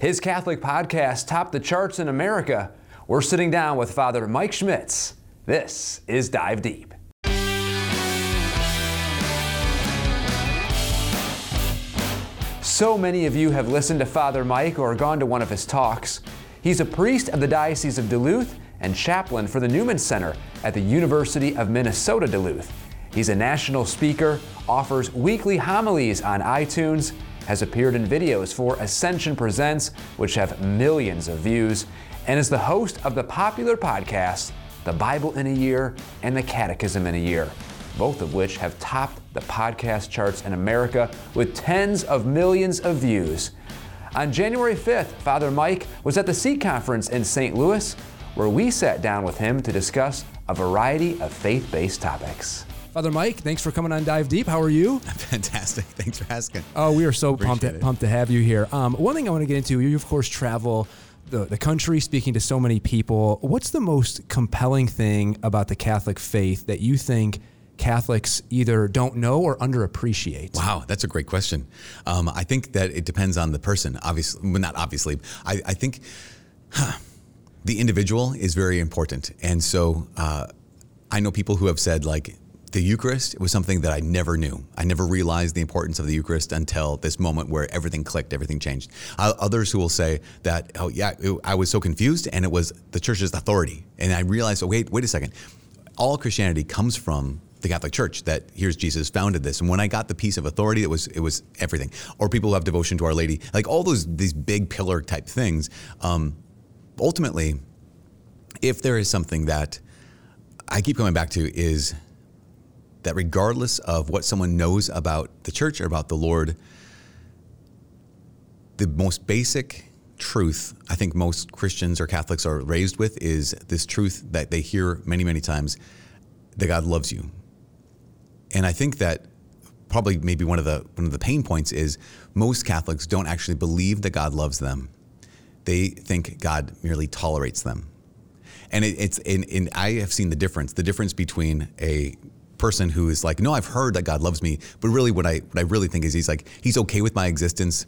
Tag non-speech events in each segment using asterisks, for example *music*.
His Catholic podcast topped the charts in America. We're sitting down with Father Mike Schmitz. This is Dive Deep. So many of you have listened to Father Mike or gone to one of his talks. He's a priest of the Diocese of Duluth and chaplain for the Newman Center at the University of Minnesota Duluth. He's a national speaker, offers weekly homilies on iTunes, has appeared in videos for Ascension Presents, which have millions of views, and is the host of the popular podcast, The Bible in a Year and The Catechism in a Year, both of which have topped the podcast charts in America with tens of millions of views. On January 5th, Father Mike was at the Seek Conference in St. Louis, where we sat down with him to discuss a variety of faith based topics. Father Mike, thanks for coming on Dive Deep. How are you? *laughs* Fantastic. Thanks for asking. Oh, we are so pumped to, pumped to have you here. Um, one thing I want to get into, you of course travel the, the country speaking to so many people. What's the most compelling thing about the Catholic faith that you think Catholics either don't know or underappreciate? Wow, that's a great question. Um, I think that it depends on the person, obviously, well, not obviously. I, I think huh, the individual is very important. And so uh, I know people who have said, like, the Eucharist was something that I never knew. I never realized the importance of the Eucharist until this moment where everything clicked, everything changed. Uh, others who will say that, oh yeah, it, I was so confused, and it was the Church's authority, and I realized, oh wait, wait a second, all Christianity comes from the Catholic Church. That here's Jesus founded this, and when I got the piece of authority, it was it was everything. Or people who have devotion to Our Lady, like all those these big pillar type things. Um, ultimately, if there is something that I keep coming back to is that regardless of what someone knows about the church or about the Lord, the most basic truth I think most Christians or Catholics are raised with is this truth that they hear many, many times that God loves you. And I think that probably maybe one of the one of the pain points is most Catholics don't actually believe that God loves them. They think God merely tolerates them. And it, it's in, in I have seen the difference, the difference between a person who is like, no, I've heard that God loves me, but really what I what I really think is he's like he's okay with my existence.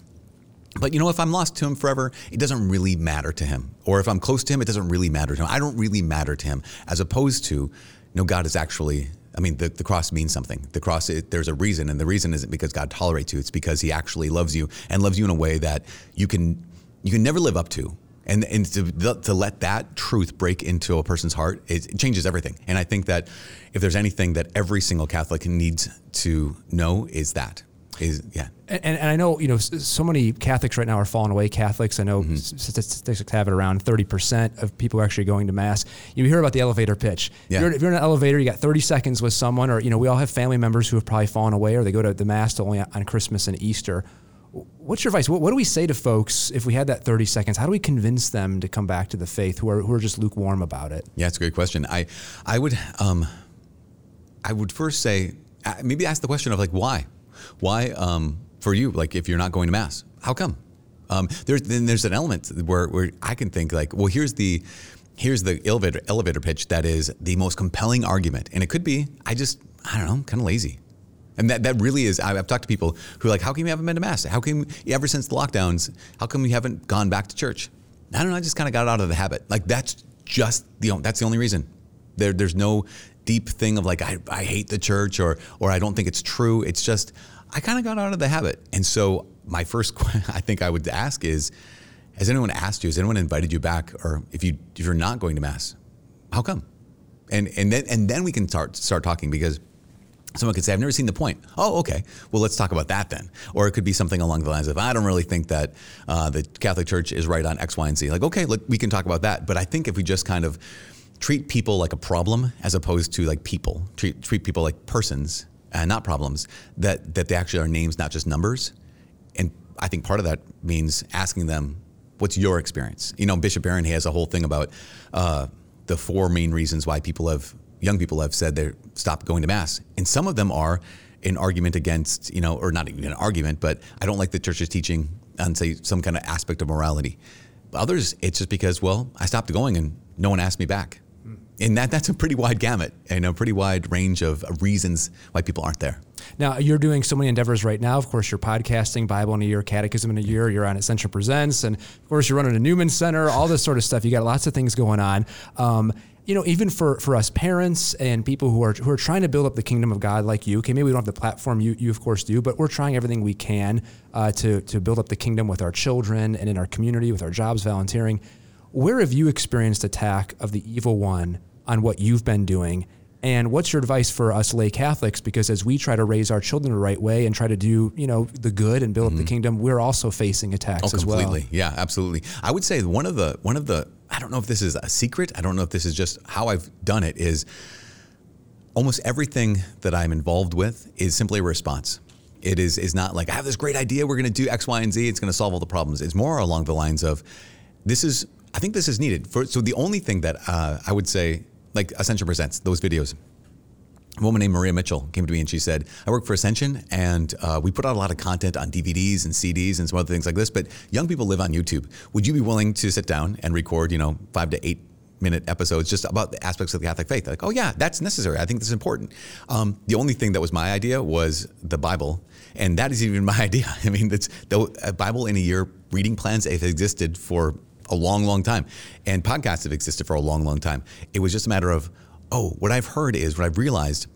But you know, if I'm lost to him forever, it doesn't really matter to him. Or if I'm close to him, it doesn't really matter to him. I don't really matter to him, as opposed to, no, God is actually. I mean, the, the cross means something. The cross, it, there's a reason, and the reason isn't because God tolerates you. It's because He actually loves you and loves you in a way that you can you can never live up to and and to, to let that truth break into a person's heart it, changes everything. And i think that if there's anything that every single catholic needs to know is that is yeah. And, and i know you know so many catholics right now are falling away. Catholics i know mm-hmm. statistics have it around 30% of people are actually going to mass. You hear about the elevator pitch. Yeah. you're, if you're in an elevator you got 30 seconds with someone or you know we all have family members who have probably fallen away or they go to the mass only on christmas and easter What's your advice? What, what, do we say to folks if we had that 30 seconds? How do we convince them to come back to the faith who are, who are just lukewarm about it? Yeah, it's a great question. I, I would, um, I would first say, maybe ask the question of like, why? Why, um, for you, like if you're not going to mass, how come? Um, there's, then there's an element where, where I can think like, well, here's the, here's the elevator, elevator pitch that is the most compelling argument. And it could be, I just, I don't know, kind of lazy. And that, that really is, I've talked to people who are like, how come you haven't been to Mass? How come, ever since the lockdowns, how come you haven't gone back to church? I don't know, I just kind of got out of the habit. Like, that's just the, that's the only reason. There, there's no deep thing of like, I, I hate the church or, or I don't think it's true. It's just, I kind of got out of the habit. And so, my first *laughs* question I think I would ask is, has anyone asked you, has anyone invited you back? Or if, you, if you're not going to Mass, how come? And, and, then, and then we can start, start talking because Someone could say, I've never seen the point. Oh, okay. Well, let's talk about that then. Or it could be something along the lines of, I don't really think that uh, the Catholic Church is right on X, Y, and Z. Like, okay, look, we can talk about that. But I think if we just kind of treat people like a problem as opposed to like people, treat, treat people like persons and not problems, that, that they actually are names, not just numbers. And I think part of that means asking them, what's your experience? You know, Bishop Barron has a whole thing about uh, the four main reasons why people have young people have said they're stopped going to mass, and some of them are an argument against, you know, or not even an argument, but I don't like the church's teaching on say some kind of aspect of morality. Others, it's just because, well, I stopped going and no one asked me back. and that that's a pretty wide gamut and a pretty wide range of reasons why people aren't there. Now you're doing so many endeavors right now. Of course, you're podcasting, Bible in a year, Catechism in a year. You're on Ascension Presents, and of course, you're running a Newman Center. All this sort of stuff. You got lots of things going on. Um, you know, even for, for us parents and people who are who are trying to build up the kingdom of God like you, okay, maybe we don't have the platform you, you of course do, but we're trying everything we can uh, to to build up the kingdom with our children and in our community, with our jobs, volunteering. Where have you experienced attack of the evil one on what you've been doing? And what's your advice for us lay Catholics? Because as we try to raise our children the right way and try to do, you know, the good and build mm-hmm. up the mm-hmm. kingdom, we're also facing attacks oh, as well. Completely. Yeah, absolutely. I would say one of the one of the I don't know if this is a secret. I don't know if this is just how I've done it is almost everything that I'm involved with is simply a response. It is is not like I have this great idea, we're going to do X, Y, and Z, it's going to solve all the problems. It's more along the lines of this is I think this is needed. For, so the only thing that uh, I would say like Ascension Presents, those videos. A woman named Maria Mitchell came to me and she said, I work for Ascension and uh, we put out a lot of content on DVDs and CDs and some other things like this, but young people live on YouTube. Would you be willing to sit down and record, you know, five to eight minute episodes just about the aspects of the Catholic faith? like, oh, yeah, that's necessary. I think this is important. Um, the only thing that was my idea was the Bible. And that is even *laughs* my idea. I mean, it's the Bible in a year reading plans have existed for a long, long time. And podcasts have existed for a long, long time. It was just a matter of, oh, what I've heard is, what I've realized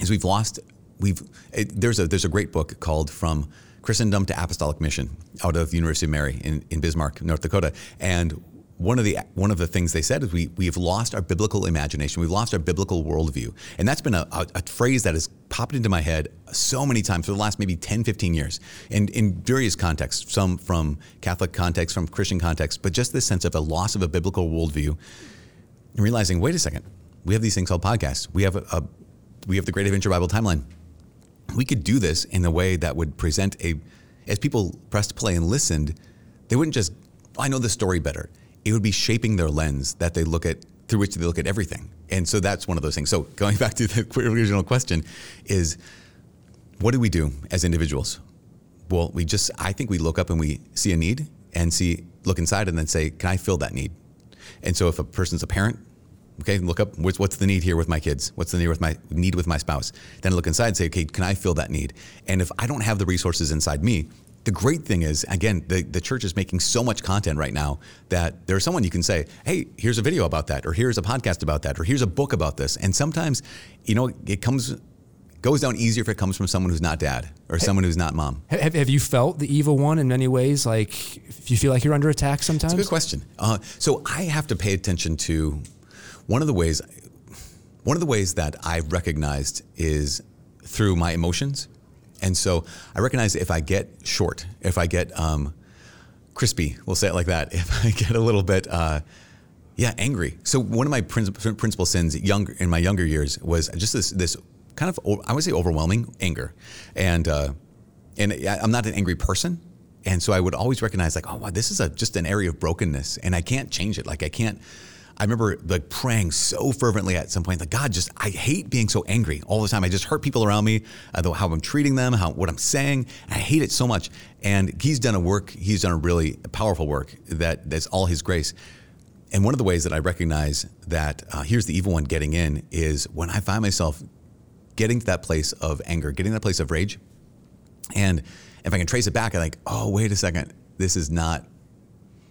is we've lost, we've, it, there's, a, there's a great book called From Christendom to Apostolic Mission out of University of Mary in, in Bismarck, North Dakota. And one of the one of the things they said is we we've lost our biblical imagination. We've lost our biblical worldview, and that's been a, a, a, phrase that has popped into my head so many times for the last maybe 10, 15 years, and in various contexts, some from Catholic context, from Christian context, but just this sense of a loss of a biblical worldview, and realizing, wait a second, we have these things called podcasts. We have a, a we have the Great Adventure Bible Timeline. We could do this in a way that would present a, as people pressed play and listened, they wouldn't just, oh, I know the story better it would be shaping their lens that they look at through which they look at everything. And so that's one of those things. So going back to the *laughs* original question is what do we do as individuals? Well, we just I think we look up and we see a need and see look inside and then say, can I fill that need? And so if a person's a parent, okay, look up what's, what's the need here with my kids? What's the need with my need with my spouse? Then I look inside and say, okay, can I fill that need? And if I don't have the resources inside me, the great thing is, again, the, the church is making so much content right now that there's someone you can say, hey, here's a video about that, or here's a podcast about that, or here's a book about this. And sometimes, you know, it comes goes down easier if it comes from someone who's not dad or someone who's not mom. Have, have you felt the evil one in many ways? Like, if you feel like you're under attack sometimes? That's a good question. Uh, so I have to pay attention to one of the ways. One of the ways that I've recognized is through my emotions and so I recognize if I get short, if I get um, crispy, we'll say it like that, *laughs* if I get a little bit, uh, yeah, angry. So one of my principal sins young, in my younger years was just this, this kind of, I would say overwhelming anger. And, uh, and I'm not an angry person. And so I would always recognize like, oh, wow, this is a, just an area of brokenness and I can't change it. Like I can't, I remember like praying so fervently at some point, like God, just I hate being so angry all the time. I just hurt people around me, uh, how I'm treating them, how what I'm saying. I hate it so much. And He's done a work. He's done a really powerful work that that's all His grace. And one of the ways that I recognize that uh, here's the evil one getting in is when I find myself getting to that place of anger, getting to that place of rage, and if I can trace it back, I'm like, oh wait a second, this is not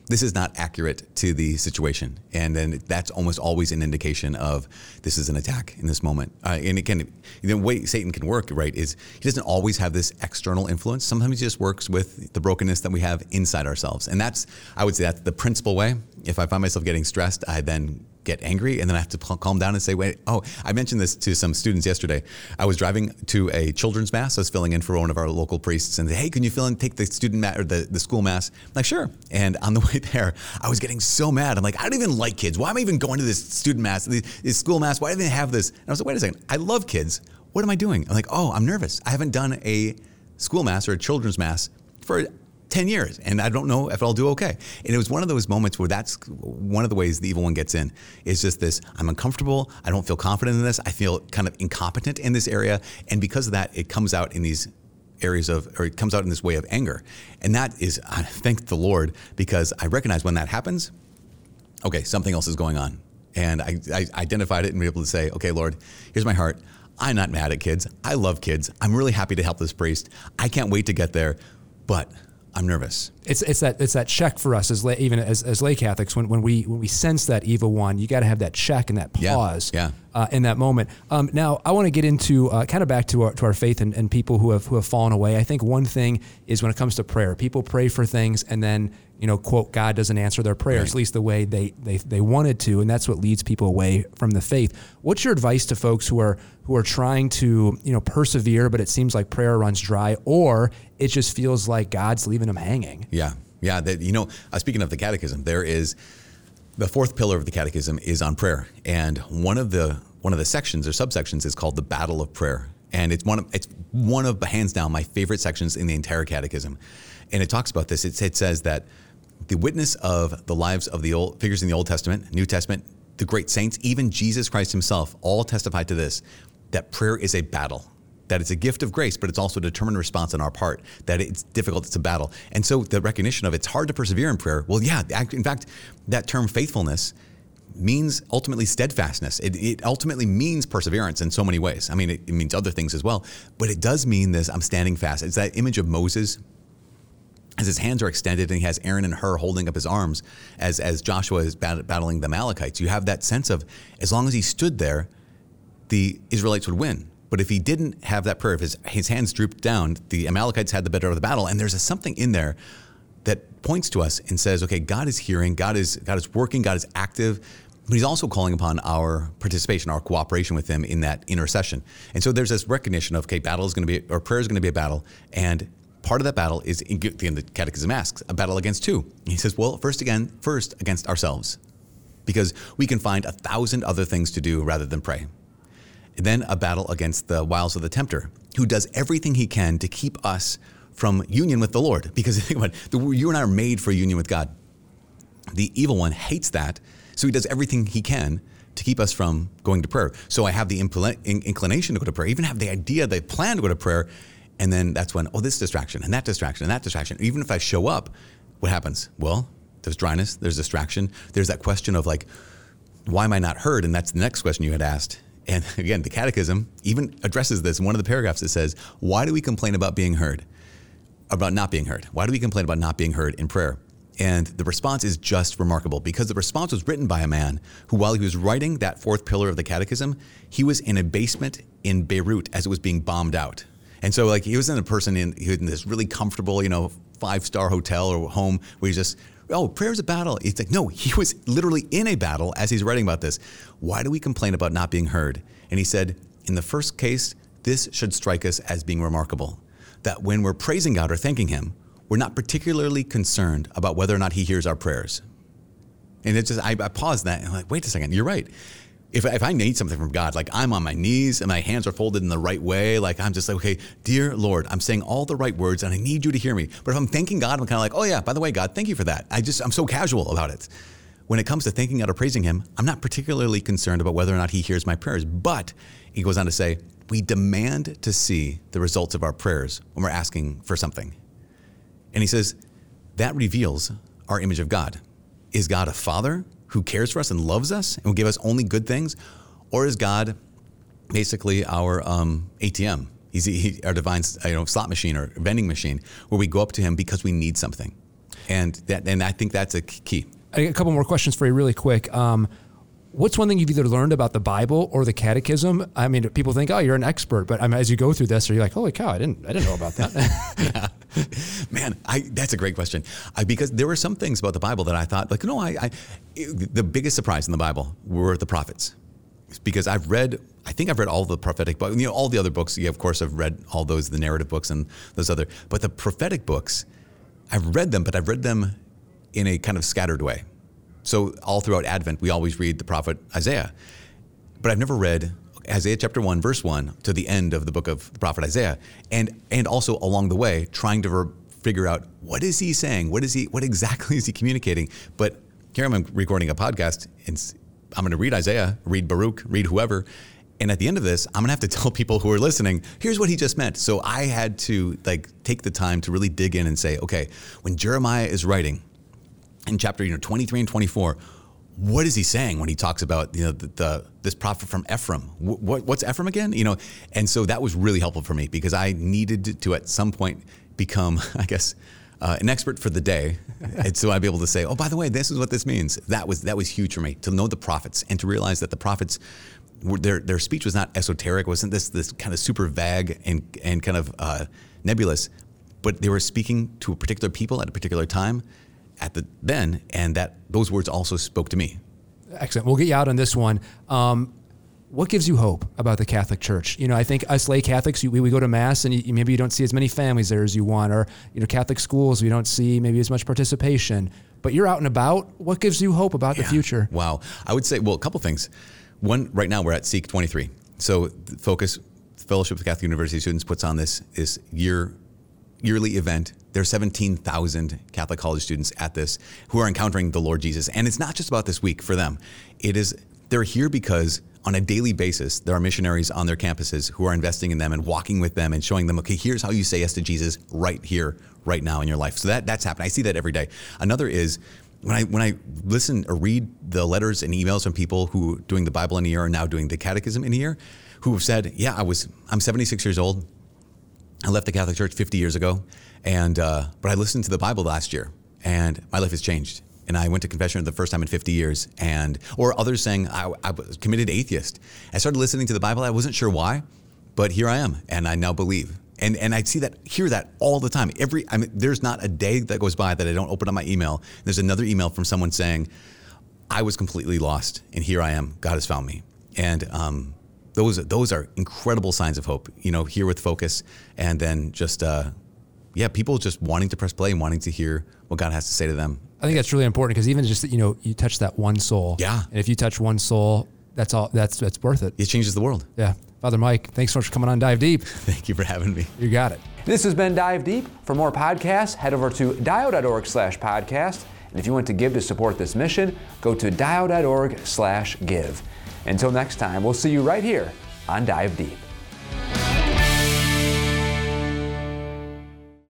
this is not accurate to the situation. And then that's almost always an indication of this is an attack in this moment. Uh, and again, the way Satan can work, right, is he doesn't always have this external influence. Sometimes he just works with the brokenness that we have inside ourselves. And that's, I would say, that's the principal way. If I find myself getting stressed, I then get angry and then I have to calm down and say, wait, oh, I mentioned this to some students yesterday. I was driving to a children's mass. I was filling in for one of our local priests and hey, can you fill in, take the student mass or the, the school mass? I'm like, sure. And on the *laughs* way there, I was getting so mad. I'm like, I don't even like kids. Why am I even going to this student mass, this school mass? Why do they have this? And I was like, wait a second. I love kids. What am I doing? I'm like, oh, I'm nervous. I haven't done a school mass or a children's mass for 10 years and I don't know if I'll do okay. And it was one of those moments where that's one of the ways the evil one gets in is just this I'm uncomfortable. I don't feel confident in this. I feel kind of incompetent in this area. And because of that, it comes out in these areas of, or it comes out in this way of anger. And that is, *laughs* I thank the Lord because I recognize when that happens, okay, something else is going on. And I, I identified it and be able to say, okay, Lord, here's my heart. I'm not mad at kids. I love kids. I'm really happy to help this priest. I can't wait to get there, but I'm nervous. It's it's that it's that check for us as lay, even as, as lay Catholics when, when we when we sense that evil one, you got to have that check and that pause yeah, yeah. Uh, in that moment. Um, now I want to get into uh, kind of back to our, to our faith and, and people who have who have fallen away. I think one thing is when it comes to prayer, people pray for things and then you know, quote, God doesn't answer their prayers, right. at least the way they, they, they wanted to. And that's what leads people away from the faith. What's your advice to folks who are, who are trying to, you know, persevere, but it seems like prayer runs dry or it just feels like God's leaving them hanging? Yeah. Yeah. That, you know, uh, speaking of the catechism, there is the fourth pillar of the catechism is on prayer. And one of the, one of the sections or subsections is called the battle of prayer. And it's one of, it's one of hands down my favorite sections in the entire catechism. And it talks about this. It, it says that the witness of the lives of the old figures in the Old Testament, New Testament, the great saints, even Jesus Christ himself, all testify to this that prayer is a battle. That it's a gift of grace, but it's also a determined response on our part. That it's difficult, it's a battle. And so the recognition of it's hard to persevere in prayer. Well, yeah, in fact, that term faithfulness means ultimately steadfastness. It, it, ultimately means perseverance in so many ways. I mean, it, it, means other things as well, but it does mean this I'm standing fast. It's that image of Moses as his hands are extended and he has Aaron and Hur holding up his arms as, as Joshua is bat- battling the Amalekites, you have that sense of as long as he stood there, the Israelites would win. But if he didn't have that prayer, if his, his hands drooped down, the Amalekites had the better of the battle. And there's a, something in there that points to us and says, okay, God is hearing, God is, God is working, God is active, but he's also calling upon our participation, our cooperation with him in that intercession. And so there's this recognition of, okay, battle is going to be, or prayer is going to be a battle. And part of that battle is in the catechism asks a battle against who he says well first again first against ourselves because we can find a thousand other things to do rather than pray then a battle against the wiles of the tempter who does everything he can to keep us from union with the lord *laughs* because think about it you and i are made for union with god the evil one hates that so he does everything he can to keep us from going to prayer so i have the inclination to go to prayer even have the idea the plan to go to prayer and then that's when, oh, this distraction and that distraction and that distraction. Even if I show up, what happens? Well, there's dryness, there's distraction, there's that question of like, why am I not heard? And that's the next question you had asked. And *laughs* again, the catechism even addresses this in one of the paragraphs that says, why do we complain about being heard? About not being heard? Why do we complain about not being heard in prayer? And the response is just remarkable because the response was written by a man who, while he was writing that fourth pillar of the catechism, he was in a basement in Beirut as it was being bombed out. And so like he wasn't a person in, in this really comfortable, you know, five star hotel or home where he's just, oh, prayer's a battle. It's like, no, he was literally in a battle as he's writing about this. Why do we complain about not being heard? And he said, in the first case, this should strike us as being remarkable. That when we're praising God or thanking Him, we're not particularly concerned about whether or not He hears our prayers. And it just, I, I paused that and I'm like, wait a second, you're right if, if I need something from God, like I'm on my knees and my hands are folded in the right way, like I'm just like, okay, dear Lord, I'm saying all the right words and I need you to hear me. But if I'm thanking God, I'm kind of like, oh yeah, by the way, God, thank you for that. I just, I'm so casual about it. When it comes to thanking God or praising Him, I'm not particularly concerned about whether or not He hears my prayers. But he goes on to say, we demand to see the results of our prayers when we're asking for something. And he says, that reveals our image of God. Is God a father who cares for us and loves us and will give us only good things? Or is God basically our um, ATM? He's he, our divine you know, slot machine or vending machine where we go up to him because we need something. And, that, and I think that's a key. A couple more questions for you, really quick. Um, what's one thing you've either learned about the Bible or the Catechism? I mean, people think, oh, you're an expert, but I mean, as you go through this, are you like, holy cow, I didn't, I didn't know about that. *laughs* *laughs* *laughs* Man, I, that's a great question. I, because there were some things about the Bible that I thought, like, no, I, I, the biggest surprise in the Bible were the prophets, because I've read, I think I've read all the prophetic books, you know, all the other books. Yeah, of course, I've read all those, the narrative books and those other, but the prophetic books, I've read them, but I've read them in a kind of scattered way. So all throughout Advent, we always read the prophet Isaiah, but I've never read Isaiah chapter 1, verse 1 to the end of the book of the prophet Isaiah. And, and also along the way, trying to re- figure out what is he saying? What is he, what exactly *laughs* is he communicating? But here I'm recording a podcast and I'm going to read Isaiah, read Baruch, read whoever. And at the end of this, I'm going to have to *laughs* tell people who are listening, here's what he just meant. So I had to like take the time to really dig in and say, okay, when Jeremiah is writing in chapter you know 23 and 24, what is he saying when he talks about you know the, the this prophet from Ephraim? What, what's Ephraim again? You know, and so that was really helpful for me because I needed to at some point become, *laughs* I guess, uh, an expert for the day, *laughs* and so I'd be able to say, oh, by the way, this is what this means. That was that was huge for me to know the prophets and to realize that the prophets. Were, their, their speech was not esoteric, wasn't this this kind of super vague and and kind of uh, nebulous, but they were speaking to a particular people at a particular time, at the then, and that those words also spoke to me. Excellent. We'll get you out on this one. Um, what gives you hope about the Catholic Church? You know, I think us lay Catholics, we, we go to mass and you, maybe you don't see as many families there as you want, or you know, Catholic schools, we don't see maybe as much participation. But you're out and about. What gives you hope about yeah. the future? Wow, I would say well, a couple things. One, right now we're at Seek 23, so Focus Fellowship of Catholic University Students puts on this this year yearly event. There are 17,000 Catholic college students at this who are encountering the Lord Jesus. And it's not just about this week for them. It is they're here because on a daily basis, there are missionaries on their campuses who are investing in them and walking with them and showing them, okay, here's how you say yes to Jesus right here, right now in your life. So that that's happening. I see that every day. Another is when I when I listen or read the letters and emails from people who doing the Bible in a year are now doing the catechism in a year, who have said, yeah, I was I'm 76 years old. I left the Catholic Church 50 years ago, and uh, but I listened to the Bible last year, and my life has changed. And I went to confession for the first time in 50 years, and or others saying I, I was committed atheist. I started listening to the Bible. I wasn't sure why, but here I am, and I now believe. And and I see that, hear that all the time. Every I mean, there's not a day that goes by that I don't open up my email. There's another email from someone saying, I was completely lost, and here I am. God has found me. And um, those those are incredible signs of hope. You know, here with focus, and then just uh, yeah, people just wanting to press play and wanting to hear what God has to say to them. I think that's really important because even just you know you touch that one soul. Yeah. And if you touch one soul, that's all. That's that's worth it. It changes the world. Yeah. Father Mike, thanks so much for coming on Dive Deep. *laughs* Thank you for having me. You got it. This has been Dive Deep. For more podcasts, head over to dio.org slash podcast. And if you want to give to support this mission, go to dio.org slash give. Until next time, we'll see you right here on Dive Deep.